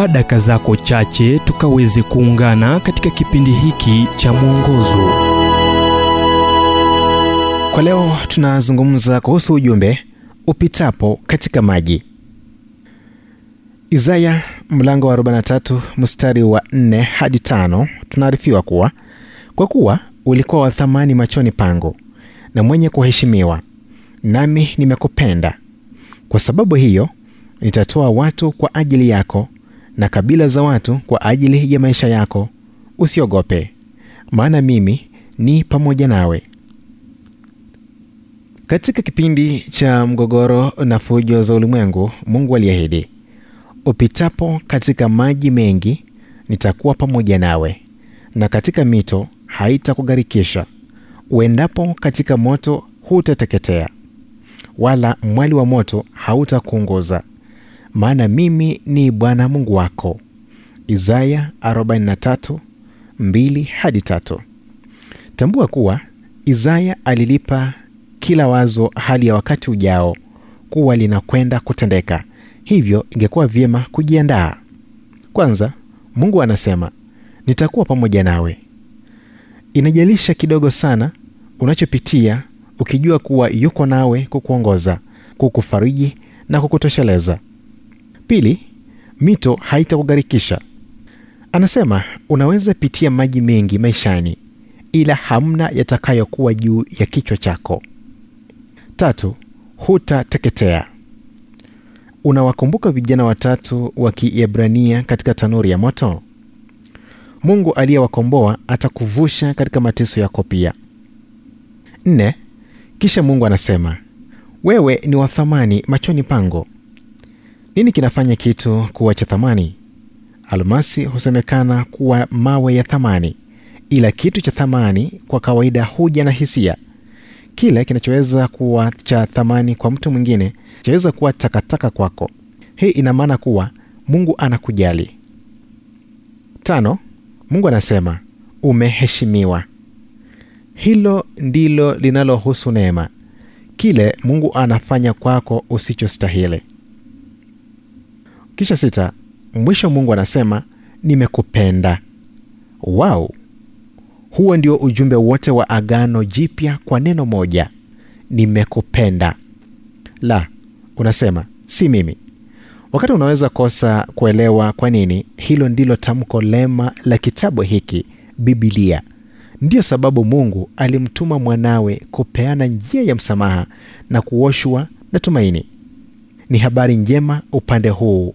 chukua daka zako chache tukaweze kuungana katika kipindi hiki cha mwongozo. Kwa leo tunazungumza kuhusu ujumbe upitapo katika maji. Isaya mlango wa 43 mstari wa 4 hadi 5, tunaarifiwa kuwa kwa kuwa ulikuwa wa thamani machoni pangu na mwenye kuheshimiwa, nami nimekupenda. Kwa sababu hiyo nitatoa watu kwa ajili yako na kabila za watu kwa ajili ya maisha yako. Usiogope, maana mimi ni pamoja nawe. Katika kipindi cha mgogoro na fujo za ulimwengu, Mungu aliahidi, upitapo katika maji mengi nitakuwa pamoja nawe, na katika mito haitakugharikisha. Uendapo katika moto hutateketea, wala mwali wa moto hautakuunguza, maana mimi ni Bwana Mungu wako. Isaya 43 2 hadi 3. Tambua kuwa Isaya alilipa kila wazo hali ya wakati ujao kuwa linakwenda kutendeka, hivyo ingekuwa vyema kujiandaa. Kwanza, Mungu anasema nitakuwa pamoja nawe. Inajalisha kidogo sana unachopitia ukijua kuwa yuko nawe kukuongoza, kukufariji na kukutosheleza. Pili, mito haitakugharikisha. Anasema unaweza pitia maji mengi maishani, ila hamna yatakayokuwa juu ya kichwa chako. Tatu, hutateketea. Unawakumbuka vijana watatu wa Kiebrania katika tanuri ya moto? Mungu aliyewakomboa atakuvusha katika mateso yako pia. Nne, kisha Mungu anasema wewe ni wa thamani machoni pangu. Nini kinafanya kitu kuwa cha thamani? Almasi husemekana kuwa mawe ya thamani, ila kitu cha thamani kwa kawaida huja na hisia. Kile kinachoweza kuwa cha thamani kwa mtu mwingine chaweza kuwa takataka kwako. Hii ina maana kuwa Mungu anakujali. Tano, Mungu anasema umeheshimiwa. Hilo ndilo linalohusu neema, kile Mungu anafanya kwako usichostahili. Kisha sita, mwisho Mungu anasema nimekupenda. wau huo ndio ujumbe wote wa Agano Jipya kwa neno moja, nimekupenda. La, unasema si mimi. Wakati unaweza kosa kuelewa kwa nini, hilo ndilo tamko lema la kitabu hiki, Bibilia. Ndiyo sababu Mungu alimtuma mwanawe kupeana njia ya msamaha na kuoshwa na tumaini. Ni habari njema upande huu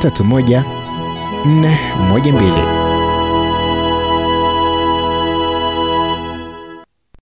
0722331412